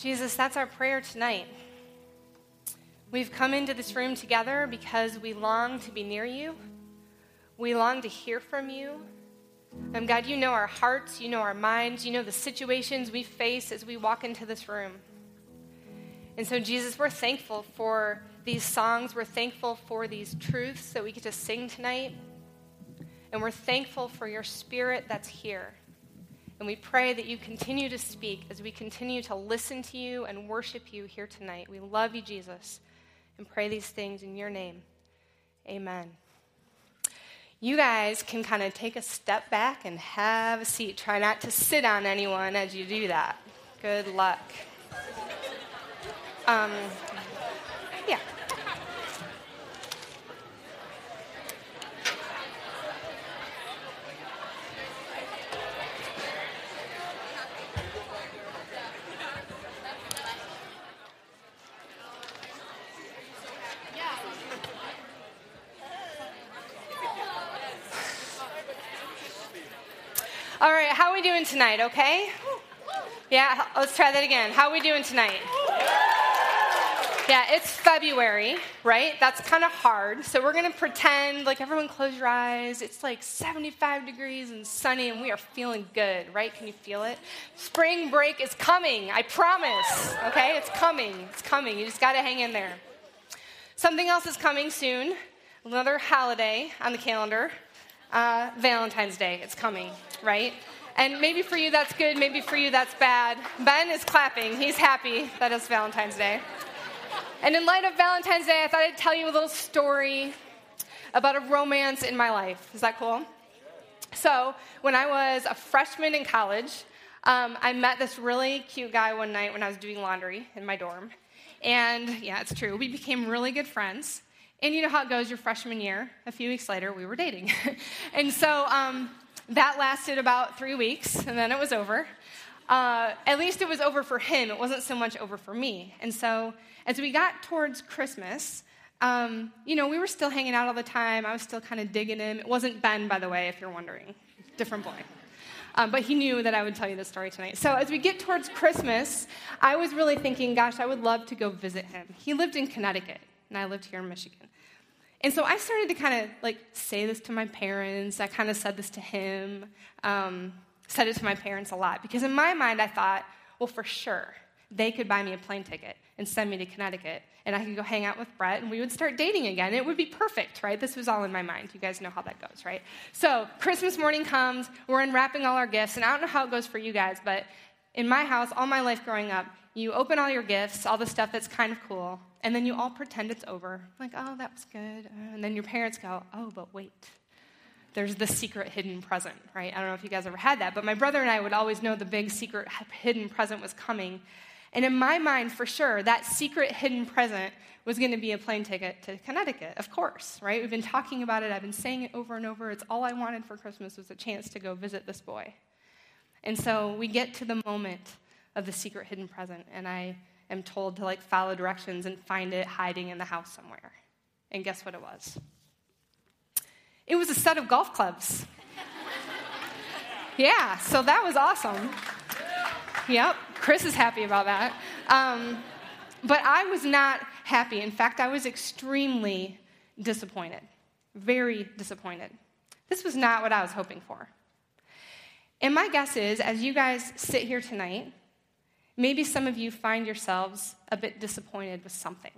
Jesus, that's our prayer tonight. We've come into this room together because we long to be near you. We long to hear from you. And God, you know our hearts, you know our minds, you know the situations we face as we walk into this room. And so, Jesus, we're thankful for these songs. We're thankful for these truths that we get to sing tonight. And we're thankful for your spirit that's here. And we pray that you continue to speak as we continue to listen to you and worship you here tonight. We love you, Jesus, and pray these things in your name. Amen. You guys can kind of take a step back and have a seat. Try not to sit on anyone as you do that. Good luck. Um, All right, how are we doing tonight, okay? Yeah, let's try that again. How are we doing tonight? Yeah, it's February, right? That's kind of hard. So we're going to pretend like everyone close your eyes. It's like 75 degrees and sunny, and we are feeling good, right? Can you feel it? Spring break is coming, I promise, okay? It's coming. It's coming. You just got to hang in there. Something else is coming soon another holiday on the calendar uh, Valentine's Day. It's coming, right? And maybe for you that's good, maybe for you that's bad. Ben is clapping. He's happy that it's Valentine's Day. And in light of Valentine's Day, I thought I'd tell you a little story about a romance in my life. Is that cool? So, when I was a freshman in college, um, I met this really cute guy one night when I was doing laundry in my dorm. And yeah, it's true. We became really good friends. And you know how it goes your freshman year. A few weeks later, we were dating. and so um, that lasted about three weeks, and then it was over. Uh, at least it was over for him. It wasn't so much over for me. And so as we got towards Christmas, um, you know, we were still hanging out all the time. I was still kind of digging him. It wasn't Ben, by the way, if you're wondering. Different boy. Um, but he knew that I would tell you this story tonight. So as we get towards Christmas, I was really thinking, gosh, I would love to go visit him. He lived in Connecticut, and I lived here in Michigan. And so I started to kind of like say this to my parents. I kind of said this to him, um, said it to my parents a lot. Because in my mind, I thought, well, for sure, they could buy me a plane ticket and send me to Connecticut, and I could go hang out with Brett, and we would start dating again. It would be perfect, right? This was all in my mind. You guys know how that goes, right? So Christmas morning comes, we're unwrapping all our gifts, and I don't know how it goes for you guys, but in my house, all my life growing up, you open all your gifts, all the stuff that's kind of cool, and then you all pretend it's over. Like, oh, that was good. Uh, and then your parents go, oh, but wait. There's the secret hidden present, right? I don't know if you guys ever had that, but my brother and I would always know the big secret hidden present was coming. And in my mind, for sure, that secret hidden present was going to be a plane ticket to Connecticut, of course, right? We've been talking about it. I've been saying it over and over. It's all I wanted for Christmas was a chance to go visit this boy. And so we get to the moment of the secret hidden present, and I am told to like follow directions and find it hiding in the house somewhere. And guess what it was? It was a set of golf clubs. yeah, so that was awesome. Yep, Chris is happy about that. Um, but I was not happy. In fact, I was extremely disappointed, very disappointed. This was not what I was hoping for. And my guess is, as you guys sit here tonight, maybe some of you find yourselves a bit disappointed with something.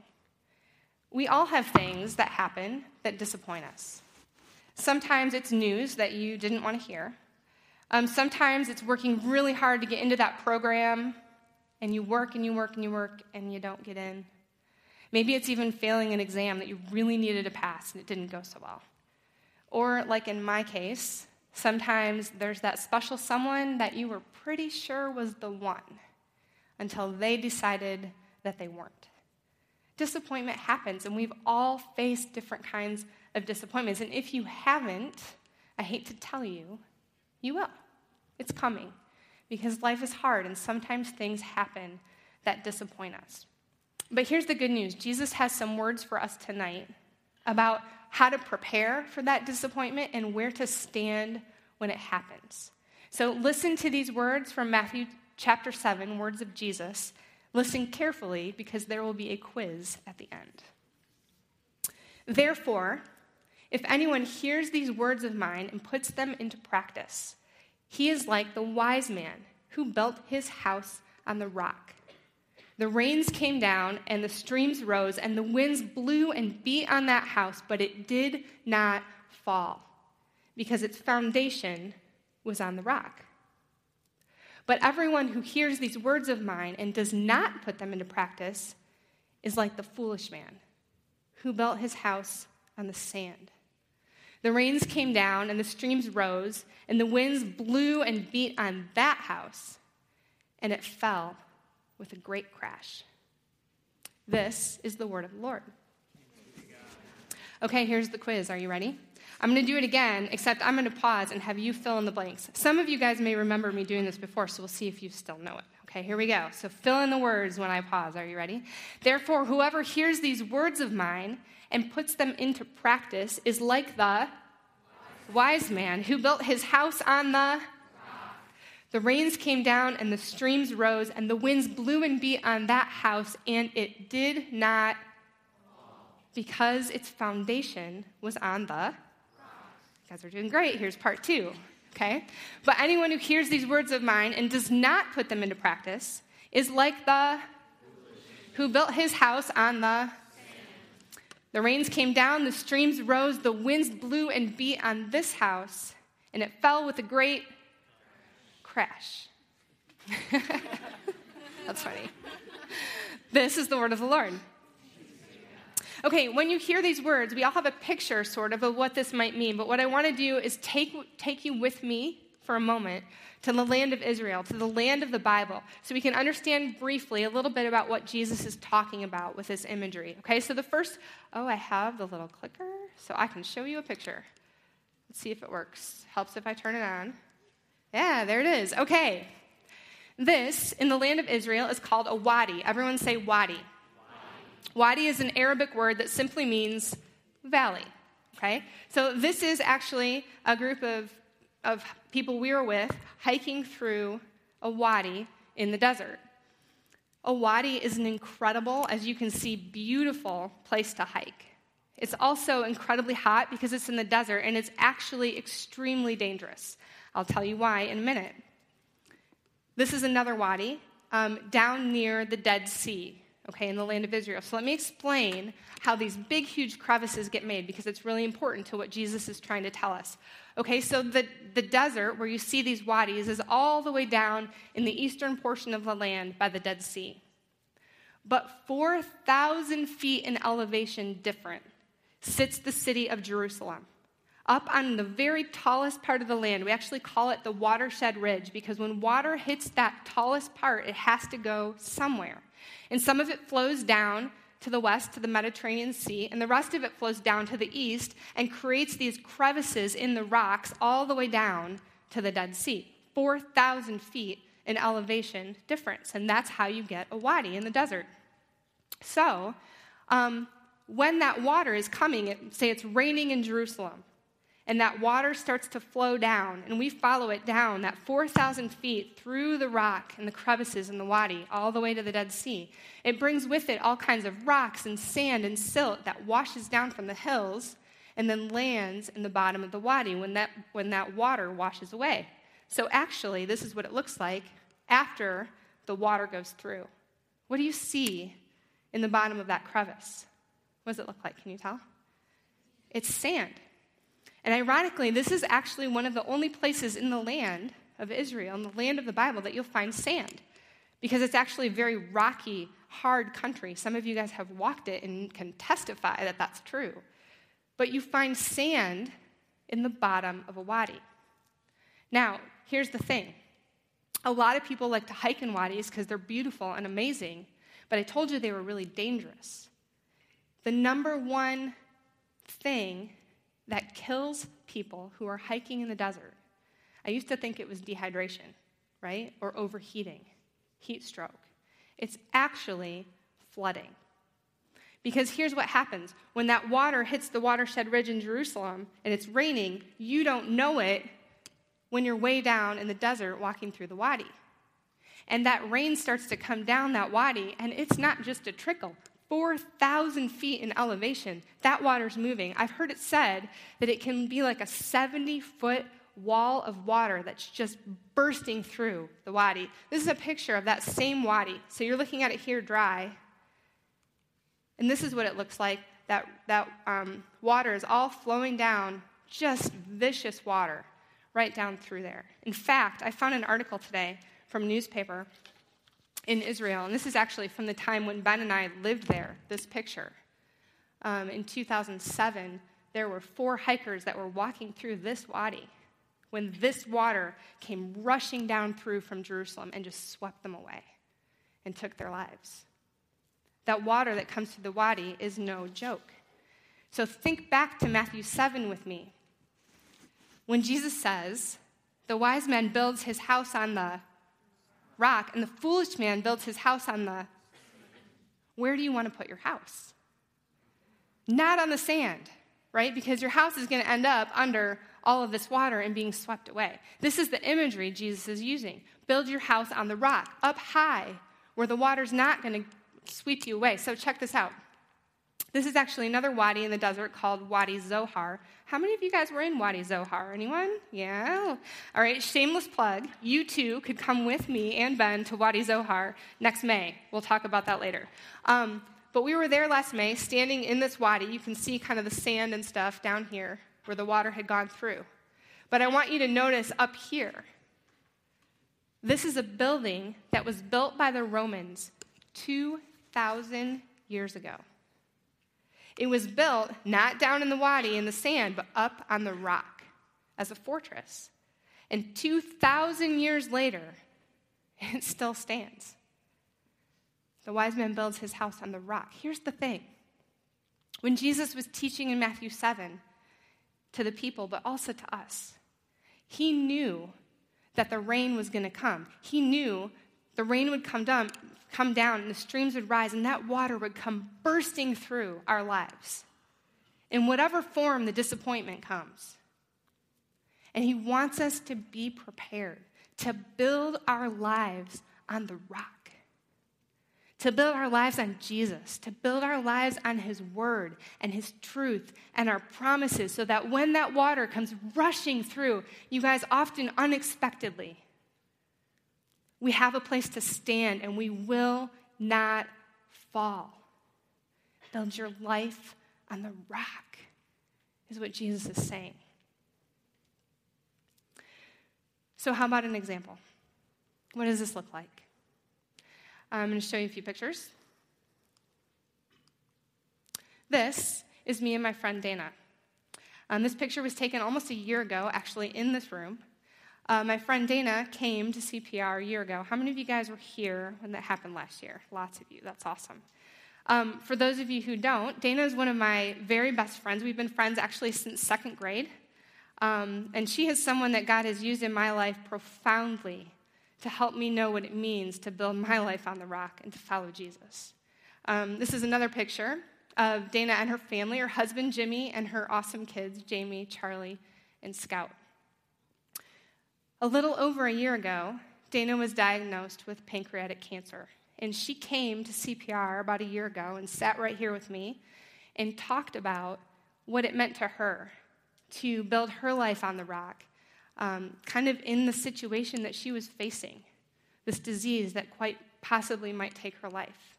We all have things that happen that disappoint us. Sometimes it's news that you didn't want to hear. Um, sometimes it's working really hard to get into that program, and you work and you work and you work and you don't get in. Maybe it's even failing an exam that you really needed to pass and it didn't go so well. Or, like in my case, Sometimes there's that special someone that you were pretty sure was the one until they decided that they weren't. Disappointment happens, and we've all faced different kinds of disappointments. And if you haven't, I hate to tell you, you will. It's coming because life is hard, and sometimes things happen that disappoint us. But here's the good news Jesus has some words for us tonight about how to prepare for that disappointment and where to stand when it happens. So listen to these words from Matthew chapter 7, words of Jesus. Listen carefully because there will be a quiz at the end. Therefore, if anyone hears these words of mine and puts them into practice, he is like the wise man who built his house on the rock. The rains came down, and the streams rose, and the winds blew and beat on that house, but it did not fall, because its foundation was on the rock. But everyone who hears these words of mine and does not put them into practice is like the foolish man who built his house on the sand. The rains came down, and the streams rose, and the winds blew and beat on that house, and it fell with a great crash. This is the word of the Lord. Okay, here's the quiz. Are you ready? I'm going to do it again, except I'm going to pause and have you fill in the blanks. Some of you guys may remember me doing this before, so we'll see if you still know it. Okay, here we go. So fill in the words when I pause. Are you ready? Therefore, whoever hears these words of mine and puts them into practice is like the wise man who built his house on the the rains came down and the streams rose and the winds blew and beat on that house and it did not because its foundation was on the guys are doing great here's part two okay but anyone who hears these words of mine and does not put them into practice is like the who built his house on the the rains came down, the streams rose, the winds blew and beat on this house, and it fell with a great crash. That's funny. This is the word of the Lord. Okay, when you hear these words, we all have a picture, sort of, of what this might mean. But what I want to do is take, take you with me for a moment to the land of Israel, to the land of the Bible, so we can understand briefly a little bit about what Jesus is talking about with this imagery. Okay, so the first, oh, I have the little clicker, so I can show you a picture. Let's see if it works. Helps if I turn it on. Yeah, there it is. Okay. This, in the land of Israel, is called a wadi. Everyone say wadi. Wadi, wadi is an Arabic word that simply means valley. Okay? So this is actually a group of of people we were with hiking through a wadi in the desert. A wadi is an incredible, as you can see, beautiful place to hike. It's also incredibly hot because it's in the desert and it's actually extremely dangerous. I'll tell you why in a minute. This is another wadi um, down near the Dead Sea, okay, in the land of Israel. So let me explain how these big, huge crevices get made because it's really important to what Jesus is trying to tell us. Okay, so the, the desert where you see these wadis is all the way down in the eastern portion of the land by the Dead Sea. But 4,000 feet in elevation different sits the city of Jerusalem. Up on the very tallest part of the land, we actually call it the watershed ridge because when water hits that tallest part, it has to go somewhere. And some of it flows down to the west to the Mediterranean Sea, and the rest of it flows down to the east and creates these crevices in the rocks all the way down to the Dead Sea. 4,000 feet in elevation difference, and that's how you get a wadi in the desert. So, um, when that water is coming, it, say it's raining in Jerusalem, and that water starts to flow down, and we follow it down that 4,000 feet through the rock and the crevices in the wadi, all the way to the Dead Sea. It brings with it all kinds of rocks and sand and silt that washes down from the hills and then lands in the bottom of the wadi when that, when that water washes away. So, actually, this is what it looks like after the water goes through. What do you see in the bottom of that crevice? What does it look like? Can you tell? It's sand. And ironically, this is actually one of the only places in the land of Israel, in the land of the Bible, that you'll find sand. Because it's actually a very rocky, hard country. Some of you guys have walked it and can testify that that's true. But you find sand in the bottom of a wadi. Now, here's the thing a lot of people like to hike in wadis because they're beautiful and amazing, but I told you they were really dangerous. The number one thing that kills people who are hiking in the desert. I used to think it was dehydration, right? Or overheating, heat stroke. It's actually flooding. Because here's what happens when that water hits the watershed ridge in Jerusalem and it's raining, you don't know it when you're way down in the desert walking through the wadi. And that rain starts to come down that wadi, and it's not just a trickle. 4,000 feet in elevation, that water's moving. I've heard it said that it can be like a 70 foot wall of water that's just bursting through the wadi. This is a picture of that same wadi. So you're looking at it here dry. And this is what it looks like. That, that um, water is all flowing down, just vicious water right down through there. In fact, I found an article today from a newspaper in Israel, and this is actually from the time when Ben and I lived there, this picture. Um, in 2007, there were four hikers that were walking through this wadi when this water came rushing down through from Jerusalem and just swept them away and took their lives. That water that comes through the wadi is no joke. So think back to Matthew 7 with me. When Jesus says, the wise man builds his house on the rock, and the foolish man builds his house on the. Where do you want to put your house? Not on the sand, right? Because your house is going to end up under all of this water and being swept away. This is the imagery Jesus is using. Build your house on the rock, up high, where the water's not going to sweep you away. So check this out. This is actually another wadi in the desert called Wadi Zohar. How many of you guys were in Wadi Zohar? Anyone? Yeah? All right, shameless plug. You too could come with me and Ben to Wadi Zohar next May. We'll talk about that later. Um, but we were there last May, standing in this wadi. You can see kind of the sand and stuff down here where the water had gone through. But I want you to notice up here, this is a building that was built by the Romans 2,000 years ago. It was built not down in the wadi in the sand, but up on the rock as a fortress. And 2,000 years later, it still stands. The wise man builds his house on the rock. Here's the thing when Jesus was teaching in Matthew 7 to the people, but also to us, he knew that the rain was going to come. He knew the rain would come down, come down and the streams would rise and that water would come bursting through our lives. In whatever form the disappointment comes. And He wants us to be prepared to build our lives on the rock, to build our lives on Jesus, to build our lives on His Word and His truth and our promises, so that when that water comes rushing through, you guys often unexpectedly, we have a place to stand and we will not fall. Build your life on the rock, is what Jesus is saying. So, how about an example? What does this look like? I'm going to show you a few pictures. This is me and my friend Dana. Um, this picture was taken almost a year ago, actually, in this room. Uh, my friend Dana came to CPR a year ago. How many of you guys were here when that happened last year? Lots of you. That's awesome. Um, for those of you who don't, Dana is one of my very best friends. We've been friends actually since second grade. Um, and she is someone that God has used in my life profoundly to help me know what it means to build my life on the rock and to follow Jesus. Um, this is another picture of Dana and her family, her husband Jimmy, and her awesome kids, Jamie, Charlie, and Scout. A little over a year ago, Dana was diagnosed with pancreatic cancer. And she came to CPR about a year ago and sat right here with me and talked about what it meant to her to build her life on the rock, um, kind of in the situation that she was facing this disease that quite possibly might take her life.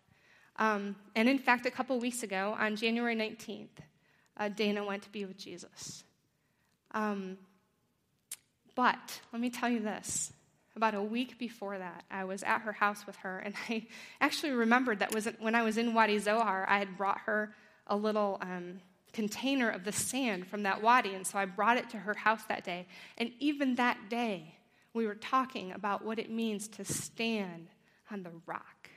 Um, and in fact, a couple weeks ago, on January 19th, uh, Dana went to be with Jesus. Um, but let me tell you this. About a week before that, I was at her house with her, and I actually remembered that was when I was in Wadi Zohar, I had brought her a little um, container of the sand from that wadi, and so I brought it to her house that day. And even that day, we were talking about what it means to stand on the rock.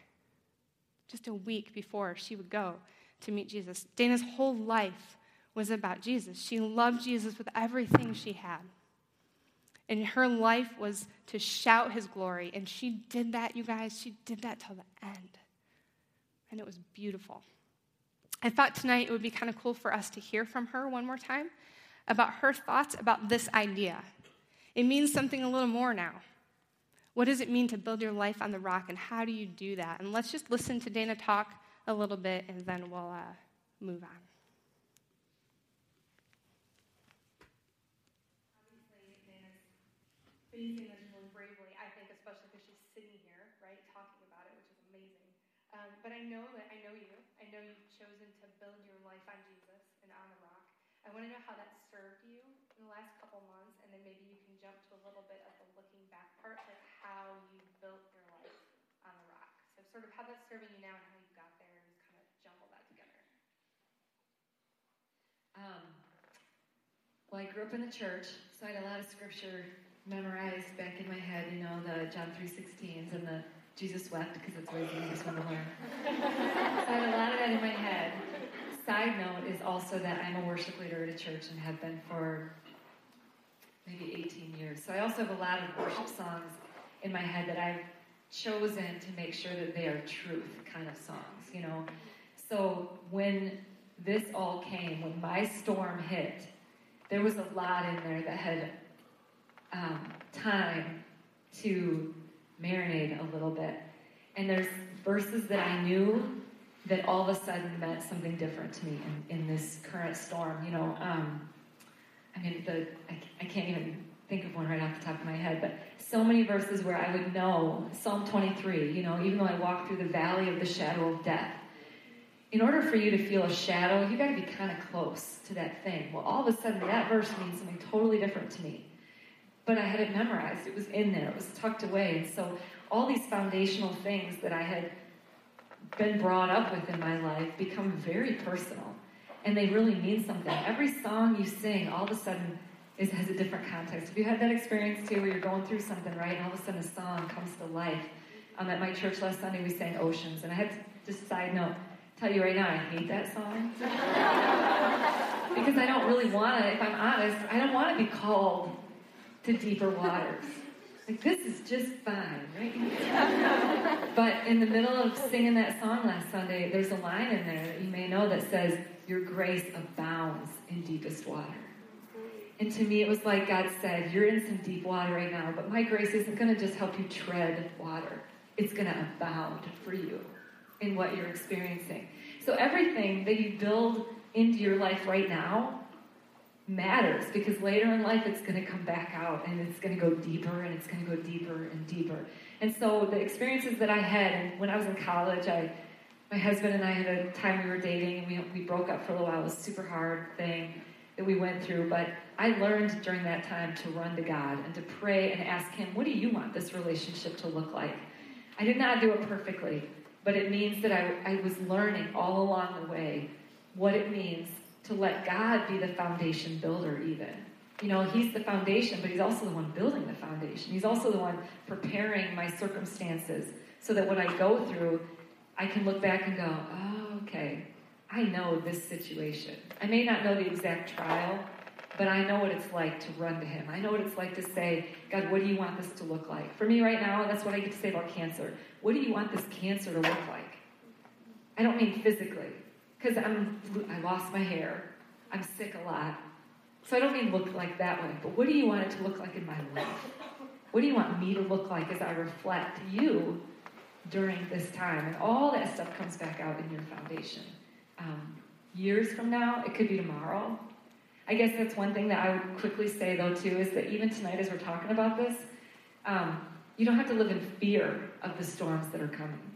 Just a week before she would go to meet Jesus. Dana's whole life was about Jesus. She loved Jesus with everything she had. And her life was to shout his glory. And she did that, you guys. She did that till the end. And it was beautiful. I thought tonight it would be kind of cool for us to hear from her one more time about her thoughts about this idea. It means something a little more now. What does it mean to build your life on the rock, and how do you do that? And let's just listen to Dana talk a little bit, and then we'll uh, move on. Obviously, Dana's really bravely, I think, especially because she's sitting here, right, talking about it, which is amazing. Um, but I know that I know you. I know you've chosen to build your life on Jesus and on the rock. I want to know how that served you in the last couple months, and then maybe you can jump to a little bit of the looking back part, like how you built your life on the rock. So, sort of how that's serving you now and how you got there, and just kind of jumble that together. Um, well, I grew up in the church, so I had a lot of scripture memorized back in my head. You know, the John three sixteens and the Jesus wept because it's always the easiest one to learn. so I had a lot of that in my head. Side note is also that I'm a worship leader at a church and have been for maybe 18 years. So I also have a lot of worship songs in my head that I've chosen to make sure that they are truth kind of songs, you know. So when this all came, when my storm hit, there was a lot in there that had um, time to marinate a little bit. And there's verses that I knew that all of a sudden meant something different to me in, in this current storm. You know, um, I mean, the I, I can't even think of one right off the top of my head, but so many verses where I would know Psalm 23. You know, even though I walk through the valley of the shadow of death. In order for you to feel a shadow, you got to be kind of close to that thing. Well, all of a sudden, that verse means something totally different to me. But I had it memorized. It was in there. It was tucked away. And so all these foundational things that I had been brought up with in my life become very personal and they really mean something. Every song you sing, all of a sudden, is, has a different context. Have you had that experience too, where you're going through something, right, and all of a sudden a song comes to life? Um, at my church last Sunday, we sang Oceans, and I had to, just side note, tell you right now, I hate that song. because I don't really want to, if I'm honest, I don't want to be called to deeper waters. Like, this is just fine, right? but in the middle of singing that song last Sunday, there's a line in there that you may know that says, Your grace abounds in deepest water. And to me, it was like God said, You're in some deep water right now, but my grace isn't going to just help you tread water, it's going to abound for you in what you're experiencing. So, everything that you build into your life right now matters because later in life it's going to come back out and it's going to go deeper and it's going to go deeper and deeper. And so the experiences that I had, when I was in college, I, my husband and I had a time we were dating and we, we broke up for a little while. It was a super hard thing that we went through, but I learned during that time to run to God and to pray and ask Him, what do you want this relationship to look like? I did not do it perfectly, but it means that I, I was learning all along the way what it means to let God be the foundation builder, even. You know, He's the foundation, but He's also the one building the foundation. He's also the one preparing my circumstances so that when I go through, I can look back and go, oh, okay, I know this situation. I may not know the exact trial, but I know what it's like to run to Him. I know what it's like to say, God, what do you want this to look like? For me right now, that's what I get to say about cancer. What do you want this cancer to look like? I don't mean physically because I'm I lost my hair. I'm sick a lot. So I don't mean look like that way, but what do you want it to look like in my life? What do you want me to look like as I reflect you during this time? And all that stuff comes back out in your foundation. Um, years from now, it could be tomorrow. I guess that's one thing that I would quickly say, though, too, is that even tonight as we're talking about this, um, you don't have to live in fear of the storms that are coming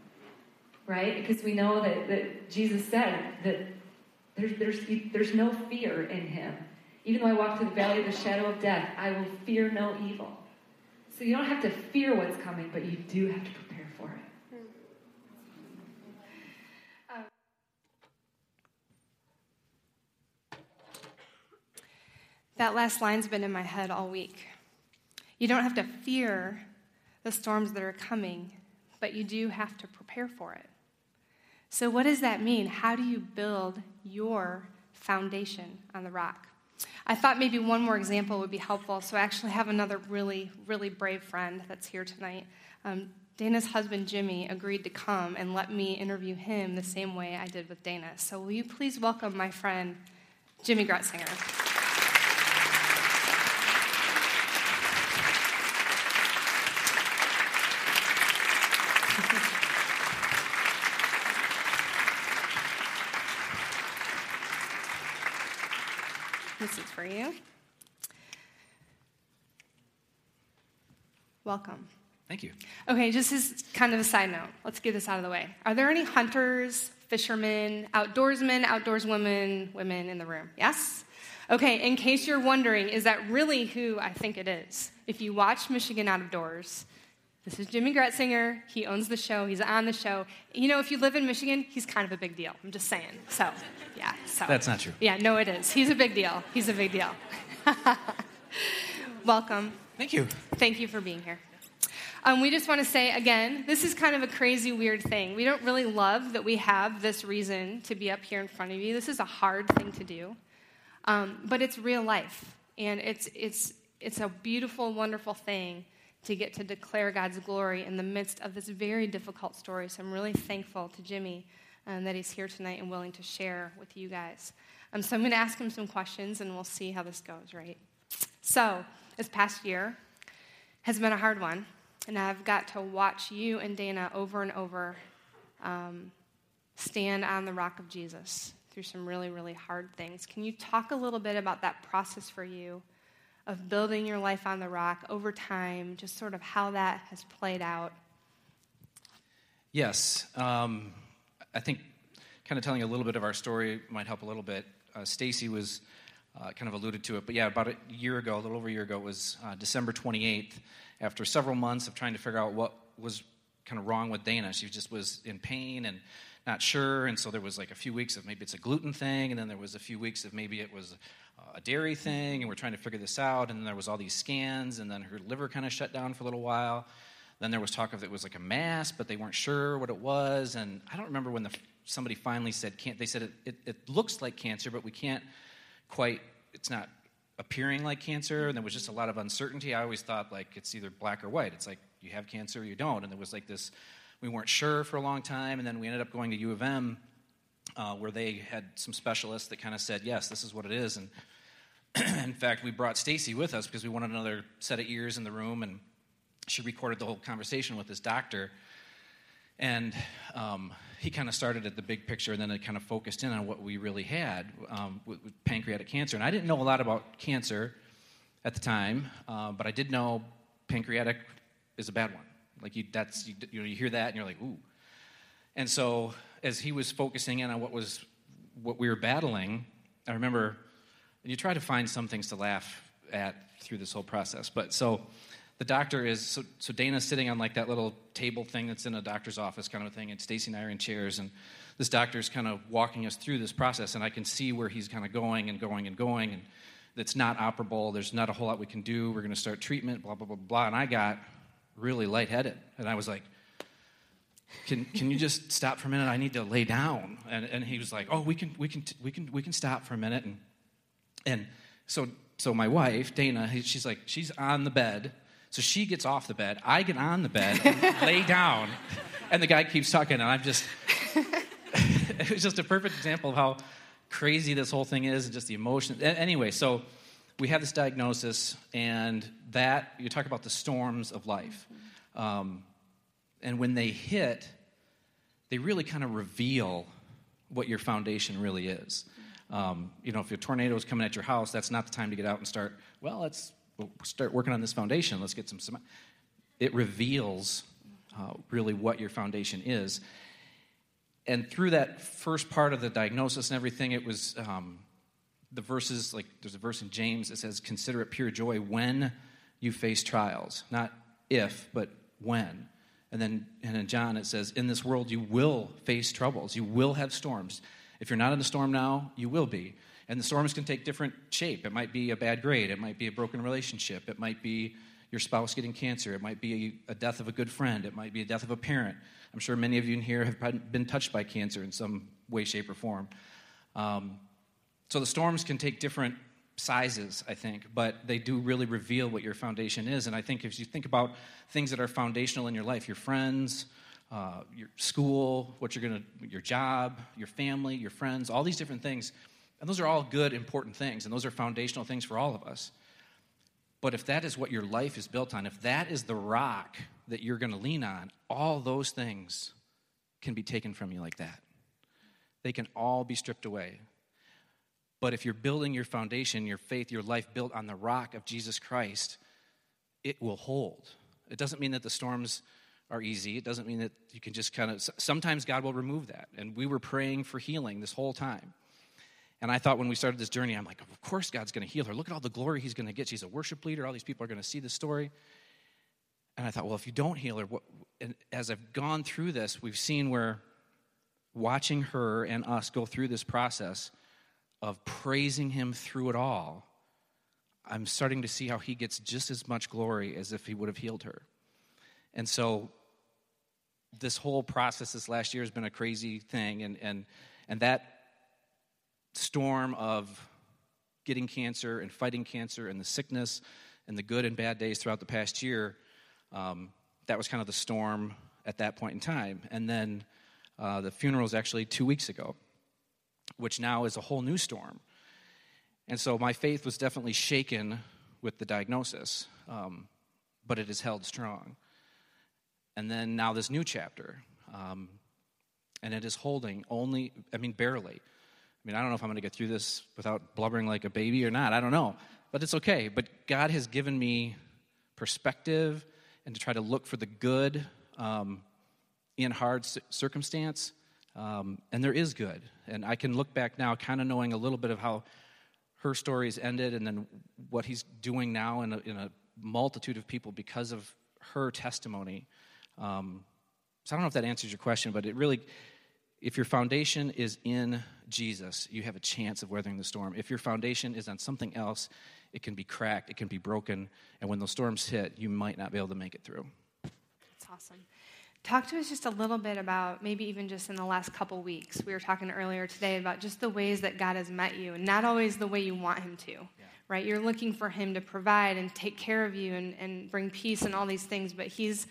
right? Because we know that, that Jesus said that there's, there's, there's no fear in him. Even though I walk through the valley of the shadow of death, I will fear no evil. So you don't have to fear what's coming, but you do have to prepare for it. Um, that last line's been in my head all week. You don't have to fear the storms that are coming, but you do have to prepare for it. So, what does that mean? How do you build your foundation on the rock? I thought maybe one more example would be helpful. So, I actually have another really, really brave friend that's here tonight. Um, Dana's husband, Jimmy, agreed to come and let me interview him the same way I did with Dana. So, will you please welcome my friend, Jimmy Gretzinger? This is for you. Welcome. Thank you. Okay, just as kind of a side note, let's get this out of the way. Are there any hunters, fishermen, outdoorsmen, outdoorswomen, women in the room? Yes? Okay, in case you're wondering, is that really who I think it is? If you watch Michigan Out of Doors, this is Jimmy Gretzinger. He owns the show. He's on the show. You know, if you live in Michigan, he's kind of a big deal. I'm just saying. So, yeah. So That's not true. Yeah, no, it is. He's a big deal. He's a big deal. Welcome. Thank you. Thank you for being here. Um, we just want to say again, this is kind of a crazy, weird thing. We don't really love that we have this reason to be up here in front of you. This is a hard thing to do, um, but it's real life, and it's it's it's a beautiful, wonderful thing to get to declare God's glory in the midst of this very difficult story. So I'm really thankful to Jimmy um, that he's here tonight and willing to share with you guys. Um, so I'm going to ask him some questions, and we'll see how this goes. Right. So this past year has been a hard one. And I've got to watch you and Dana over and over um, stand on the rock of Jesus through some really, really hard things. Can you talk a little bit about that process for you of building your life on the rock over time, just sort of how that has played out? Yes. Um, I think kind of telling a little bit of our story might help a little bit. Uh, Stacy was uh, kind of alluded to it, but yeah, about a year ago, a little over a year ago, it was uh, December 28th after several months of trying to figure out what was kind of wrong with Dana. She just was in pain and not sure, and so there was like a few weeks of maybe it's a gluten thing, and then there was a few weeks of maybe it was a dairy thing, and we're trying to figure this out. And then there was all these scans, and then her liver kind of shut down for a little while. Then there was talk of it was like a mass, but they weren't sure what it was. And I don't remember when the, somebody finally said, can't, they said it, it, it looks like cancer, but we can't quite, it's not appearing like cancer, and there was just a lot of uncertainty. I always thought like it's either black or white. It's like you have cancer or you don't. And there was like this, we weren't sure for a long time, and then we ended up going to U of M, uh, where they had some specialists that kind of said, yes, this is what it is. And in fact, we brought Stacy with us because we wanted another set of ears in the room, and she recorded the whole conversation with this doctor. And um, he kind of started at the big picture, and then it kind of focused in on what we really had um, with, with, pancreatic cancer. And I didn't know a lot about cancer at the time, uh, but I did know pancreatic is a bad one. Like you, that's you, you, know, you hear that, and you're like, ooh. And so as he was focusing in on what was what we were battling, I remember, and you try to find some things to laugh at through this whole process. But so the doctor is so, so Dana's sitting on like that little table thing that's in a doctor's office kind of thing, and Stacy and I are in chairs, and this doctor's kind of walking us through this process, and I can see where he's kind of going and going and going, and that's not operable. There's not a whole lot we can do. We're going to start treatment, blah blah blah blah. And I got really lightheaded, and I was like, "Can can you just stop for a minute? I need to lay down." And and he was like, "Oh, we can we can we can we can stop for a minute." And and so so my wife Dana, she's like she's on the bed so she gets off the bed. I get on the bed and lay down. And the guy keeps talking, and I'm just. it was just a perfect example of how crazy this whole thing is and just the emotion. Anyway, so we have this diagnosis, and that, you talk about the storms of life. Um, and when they hit, they really kind of reveal what your foundation really is. Um, you know, if a tornado is coming at your house, that's not the time to get out and start, well, let's start working on this foundation. Let's get some cement. It reveals uh, really what your foundation is. And through that first part of the diagnosis and everything, it was um, the verses like there's a verse in James that says, Consider it pure joy when you face trials. Not if, but when. And then and in John it says, In this world you will face troubles, you will have storms. If you're not in a storm now, you will be. And the storms can take different shape. It might be a bad grade, it might be a broken relationship, it might be your spouse getting cancer, it might be a, death of a good friend, it might be a death of a parent. I'm sure many of you in here have been touched by cancer in some way, shape, or form. Um, so the storms can take different sizes, I think, but they do really reveal what your foundation is. And I think if you think about things that are foundational in your life, your friends, uh, your school, what you're to, your job, your family, your friends, all these different things, and those are all good, important things, and those are foundational things for all of us. But if that is what your life is built on, if that is the rock that you're going to lean on, all those things can be taken from you like that. They can all be stripped away. But if you're building your foundation, your faith, your life built on the rock of Jesus Christ, it will hold. It doesn't mean that the storms are easy. It doesn't mean that you can just kind of, sometimes God will remove that. And we were praying for healing this whole time. And I thought when we started this journey, I'm like, of course God's going to heal her. Look at all the glory he's going to get. She's a worship leader. All these people are going to see the story. And I thought, well, if you don't heal her, what, and as I've gone through this, we've seen where watching her and us go through this process of praising him through it all, I'm starting to see how he gets just as much glory as if he would have healed her. And so this whole process this last year has been a crazy thing and and and that storm of getting cancer and fighting cancer and the sickness and the good and bad days throughout the past year um, that was kind of the storm at that point in time and then uh, the funeral was actually two weeks ago which now is a whole new storm and so my faith was definitely shaken with the diagnosis um, but it is held strong and then now this new chapter. Um, and it is holding only, I mean, barely. I mean, I don't know if I'm going to get through this without blubbering like a baby or not. I don't know. But it's okay. But God has given me perspective and to try to look for the good um, in hard circumstance. Um, and there is good. And I can look back now, kind of knowing a little bit of how her stories ended and then what he's doing now in a, in a multitude of people because of her testimony. Um, so I don't know if that answers your question, but it really, if your foundation is in Jesus, you have a chance of weathering the storm. If your foundation is on something else, it can be cracked, it can be broken, and when those storms hit, you might not be able to make it through. That's awesome. Talk to us just a little bit about maybe even just in the last couple weeks. We were talking earlier today about just the ways that God has met you, and not always the way you want Him to, yeah. right? You're looking for Him to provide and take care of you and, and bring peace and all these things, but He's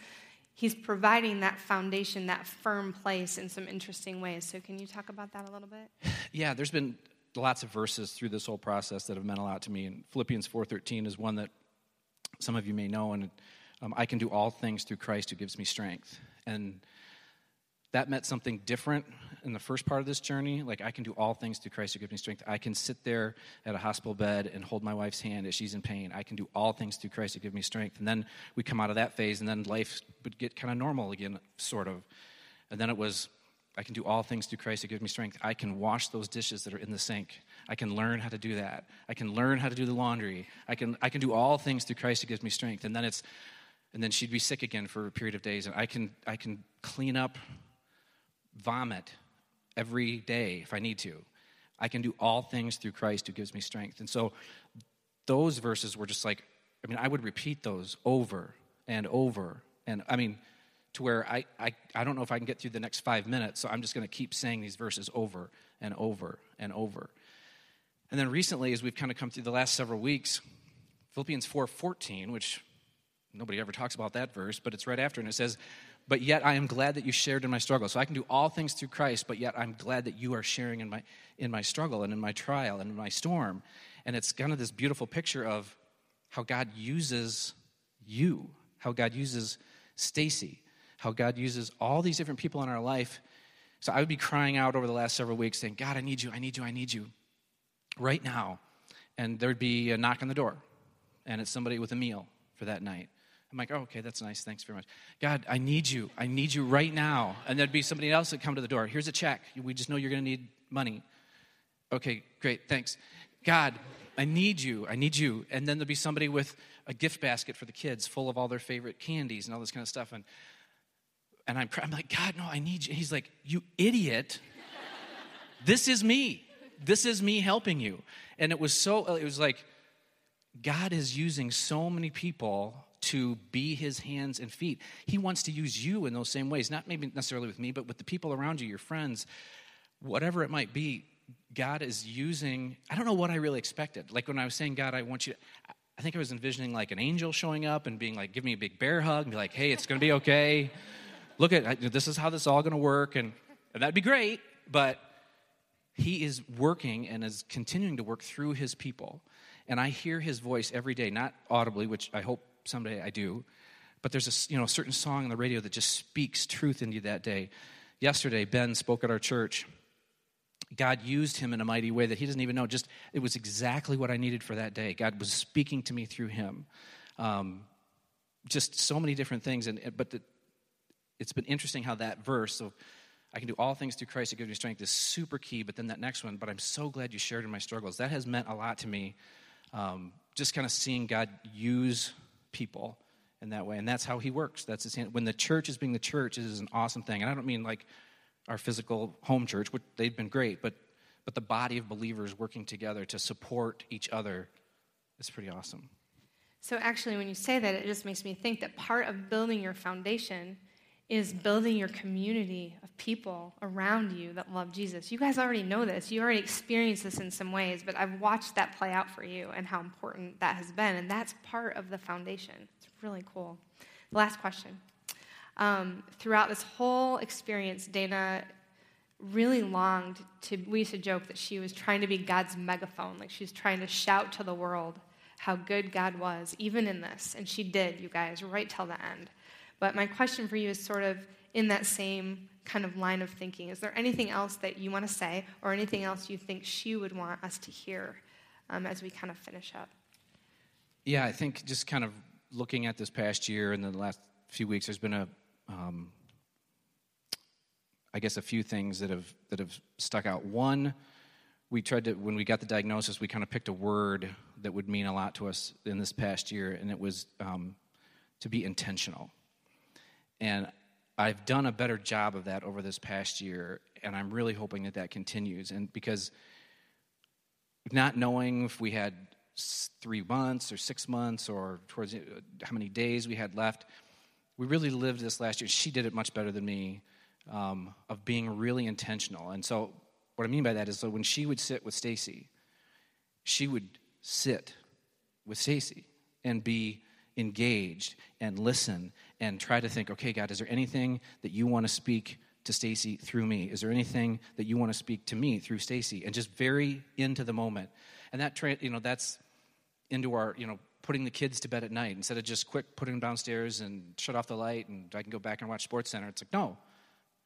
he's providing that foundation, that firm place in some interesting ways. So, can you talk about that a little bit? Yeah, there's been lots of verses through this whole process that have meant a lot to me. And Philippians 4:13 is one that some of you may know, and um, I can do all things through Christ who gives me strength. And that meant something different in the first part of this journey. Like, I can do all things through Christ who gives me strength. I can sit there at a hospital bed and hold my wife's hand as she's in pain. I can do all things through Christ who gives me strength. And then we come out of that phase, and then life would get kind of normal again, sort of. And then it was, I can do all things through Christ who gives me strength. I can wash those dishes that are in the sink. I can learn how to do that. I can learn how to do the laundry. I can, I can do all things through Christ who gives me strength. And then it's, and then she'd be sick again for a period of days, and I can, I can clean up vomit every day if I need to. I can do all things through Christ who gives me strength. And so those verses were just like, I mean, I would repeat those over and over. And I mean, to where I, I, I don't know if I can get through the next five minutes, so I'm just going to keep saying these verses over and over and over. And then recently, as we've kind of come through the last several weeks, Philippians 4:14, which nobody ever talks about that verse, but it's right after, and it says, but yet I am glad that you shared in my struggle. So I can do all things through Christ, but yet I'm glad that you are sharing in my, in my struggle and in my trial and in my storm. And it's kind of this beautiful picture of how God uses you, how God uses Stacy, how God uses all these different people in our life. So I would be crying out over the last several weeks saying, God, I need you, I need you, I need you right now. And there'd be a knock on the door, and it's somebody with a meal for that night. I'm like, oh, okay, that's nice. Thanks very much. God, I need you. I need you right now. And there'd be somebody else that come to the door. Here's a check. We just know you're going to need money. Okay, great. Thanks. God, I need you. I need you. And then there'd be somebody with a gift basket for the kids full of all their favorite candies and all this kind of stuff. And, and I'm, I'm like, God, no, I need you. He's like, you idiot. this is me. This is me helping you. And it was so, it was like, God is using so many people to be his hands and feet. He wants to use you in those same ways, not maybe necessarily with me, but with the people around you, your friends, whatever it might be. God is using, I don't know what I really expected. Like when I was saying, God, I want you, I think I was envisioning like an angel showing up and being like, give me a big bear hug and be like, hey, it's going to be okay. Look at, this is how this is all going to work. And, and that'd be great, but he is working and is continuing to work through his people. And I hear his voice every day, not audibly, which I hope someday I do. But there's a you know a certain song on the radio that just speaks truth into you that day. Yesterday, Ben spoke at our church, God used him in a mighty way that he doesn't even know. Just it was exactly what I needed for that day. God was speaking to me through him. Um, just so many different things, and but the, it's been interesting how that verse. So I can do all things through Christ who gives me strength is super key. But then that next one, but I'm so glad you shared in my struggles. That has meant a lot to me. Um, just kind of seeing God use people in that way, and that's how He works. That's his hand. when the church is being the church. It is an awesome thing, and I don't mean like our physical home church, which they've been great, but but the body of believers working together to support each other is pretty awesome. So actually, when you say that, it just makes me think that part of building your foundation is building your community of people around you that love Jesus. You guys already know this. You already experienced this in some ways, but I've watched that play out for you and how important that has been. And that's part of the foundation. It's really cool. The last question. Um, throughout this whole experience, Dana really longed to, we used to joke that she was trying to be God's megaphone, like she was trying to shout to the world how good God was, even in this. And she did, you guys, right till the end. But my question for you is sort of in that same kind of line of thinking. Is there anything else that you want to say or anything else you think she would want us to hear um, as we kind of finish up? Yeah, I think just kind of looking at this past year and the last few weeks, there's been a, um, I guess, a few things that have that have stuck out. One, we tried to when we got the diagnosis, we kind of picked a word that would mean a lot to us in this past year, and it was um, to be intentional. And I've done a better job of that over this past year, and I'm really hoping that that continues. And because not knowing if we had three months or six months or towards how many days we had left, we really lived this last year. She did it much better than me um, of being really intentional. And so, what I mean by that is, so when she would sit with Stacy, she would sit with Stacy and be engaged and listen and try to think, okay, God, is there anything that you want to speak to Stacy through me? Is there anything that you want to speak to me through Stacy? And just very into the moment. And that, you know, that's into our, you know, putting the kids to bed at night instead of just quick putting them downstairs and shut off the light and I can go back and watch SportsCenter. It's like, no,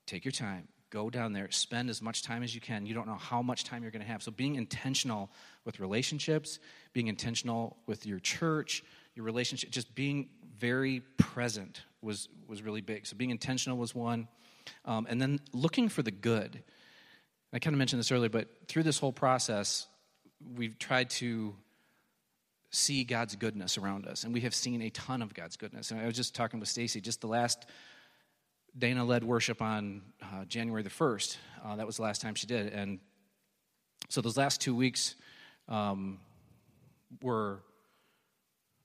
take your time. Go down there, spend as much time as you can. You don't know how much time you're going to have. So, being intentional with relationships, being intentional with your church, your relationship, just being very present was, was really big. So being intentional was one. Um, and then looking for the good. I kind of mentioned this earlier, but through this whole process, we've tried to see God's goodness around us, and we have seen a ton of God's goodness. And I was just talking with Stacy, just the last Dana led worship on uh, January the 1st. Uh, that was the last time she did. And so those last two weeks um, were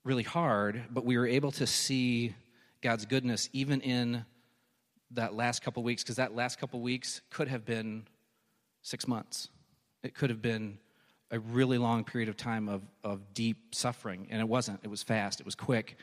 really hard, but we were able to see God's goodness even in that last couple weeks, because that last couple weeks could have been six months. It could have been a really long period of time of, of deep suffering, and it wasn't. It was fast, it was quick.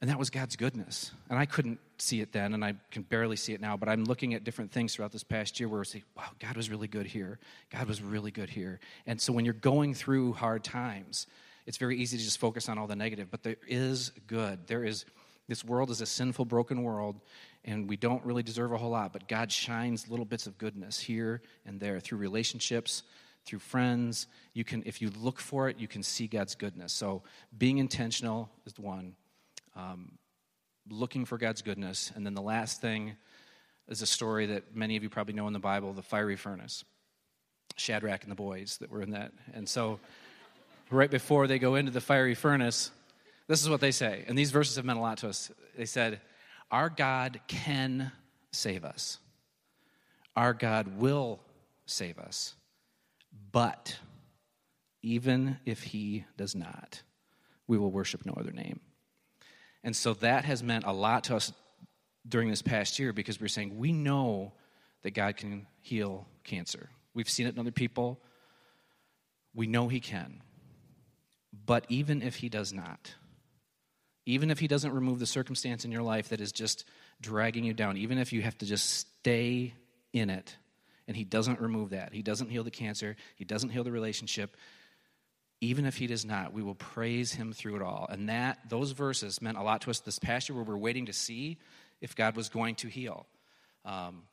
And that was God's goodness. And I couldn't see it then, and I can barely see it now, but I'm looking at different things throughout this past year where I say, wow, God was really good here. God was really good here. And so when you're going through hard times, it's very easy to just focus on all the negative, but there is good. There is, this world is a sinful, broken world, and we don't really deserve a whole lot, but God shines little bits of goodness here and there through relationships, through friends. You can, if you look for it, you can see God's goodness. So being intentional is the one. Um, looking for God's goodness. And then the last thing is a story that many of you probably know in the Bible the fiery furnace. Shadrach and the boys that were in that. And so right before they go into the fiery furnace, this is what they say. And these verses have meant a lot to us. They said, Our God can save us, our God will save us. But even if he does not, we will worship no other name. And so that has meant a lot to us during this past year because we're saying we know that God can heal cancer. We've seen it in other people. We know He can. But even if He does not, even if He doesn't remove the circumstance in your life that is just dragging you down, even if you have to just stay in it, and He doesn't remove that, He doesn't heal the cancer, He doesn't heal the relationship, even if He does not, we will praise Him through it all. And that, those verses meant a lot to us this past year where we're waiting to see if God was going to heal. Um,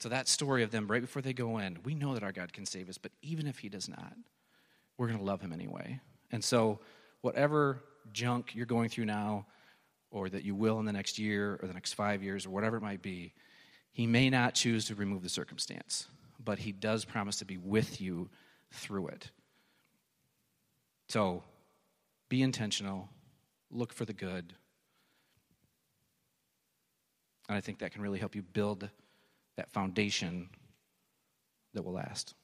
So that story of them right before they go in, we know that our God can save us, but even if he does not, we're going to love him anyway. And so whatever junk you're going through now, or that you will in the next year or the next five years or whatever it might be, he may not choose to remove the circumstance, but he does promise to be with you through it. So be intentional, look for the good. And I think that can really help you build that foundation that will last.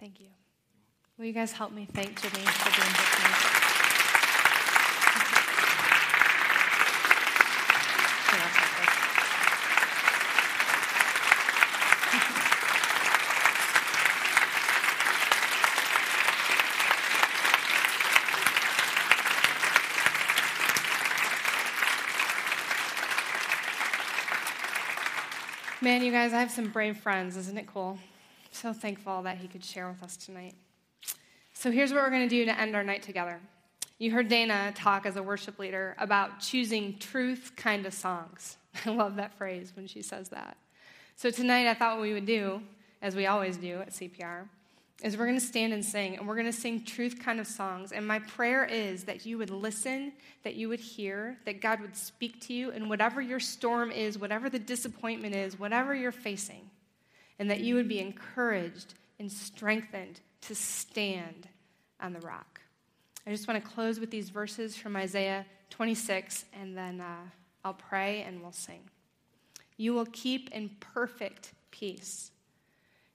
Thank you. Will you guys help me thank Jimmy for being with me? Man, you guys, I have some brave friends. Isn't it cool? So thankful that he could share with us tonight. So here's what we're going to do to end our night together. You heard Dana talk as a worship leader about choosing truth kind of songs. I love that phrase when she says that. So tonight, I thought what we would do, as we always do at CPR, is we're going to stand and sing, and we're going to sing truth kind of songs. And my prayer is that you would listen, that you would hear, that God would speak to you, and whatever your storm is, whatever the disappointment is, whatever you're facing, and that you would be encouraged and strengthened to stand on the rock. I just want to close with these verses from Isaiah 26, and then uh, I'll pray and we'll sing. You will keep in perfect peace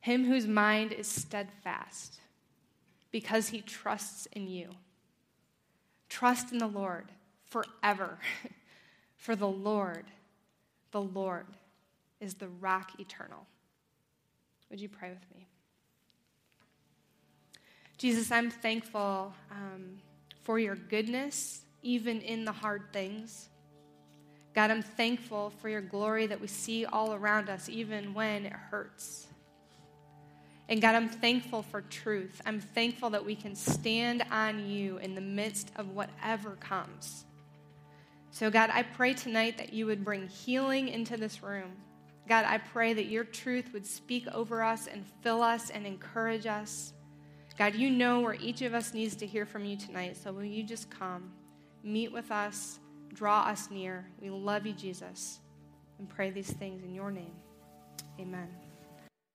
him whose mind is steadfast, because he trusts in you. Trust in the Lord forever, for the Lord, the Lord, is the rock eternal. Would you pray with me? Jesus, I'm thankful um, for your goodness, even in the hard things. God, I'm thankful for your glory that we see all around us, even when it hurts. And God, I'm thankful for truth. I'm thankful that we can stand on you in the midst of whatever comes. So, God, I pray tonight that you would bring healing into this room. God, I pray that your truth would speak over us and fill us and encourage us. God, you know where each of us needs to hear from you tonight. So, will you just come, meet with us, draw us near? We love you, Jesus, and pray these things in your name. Amen.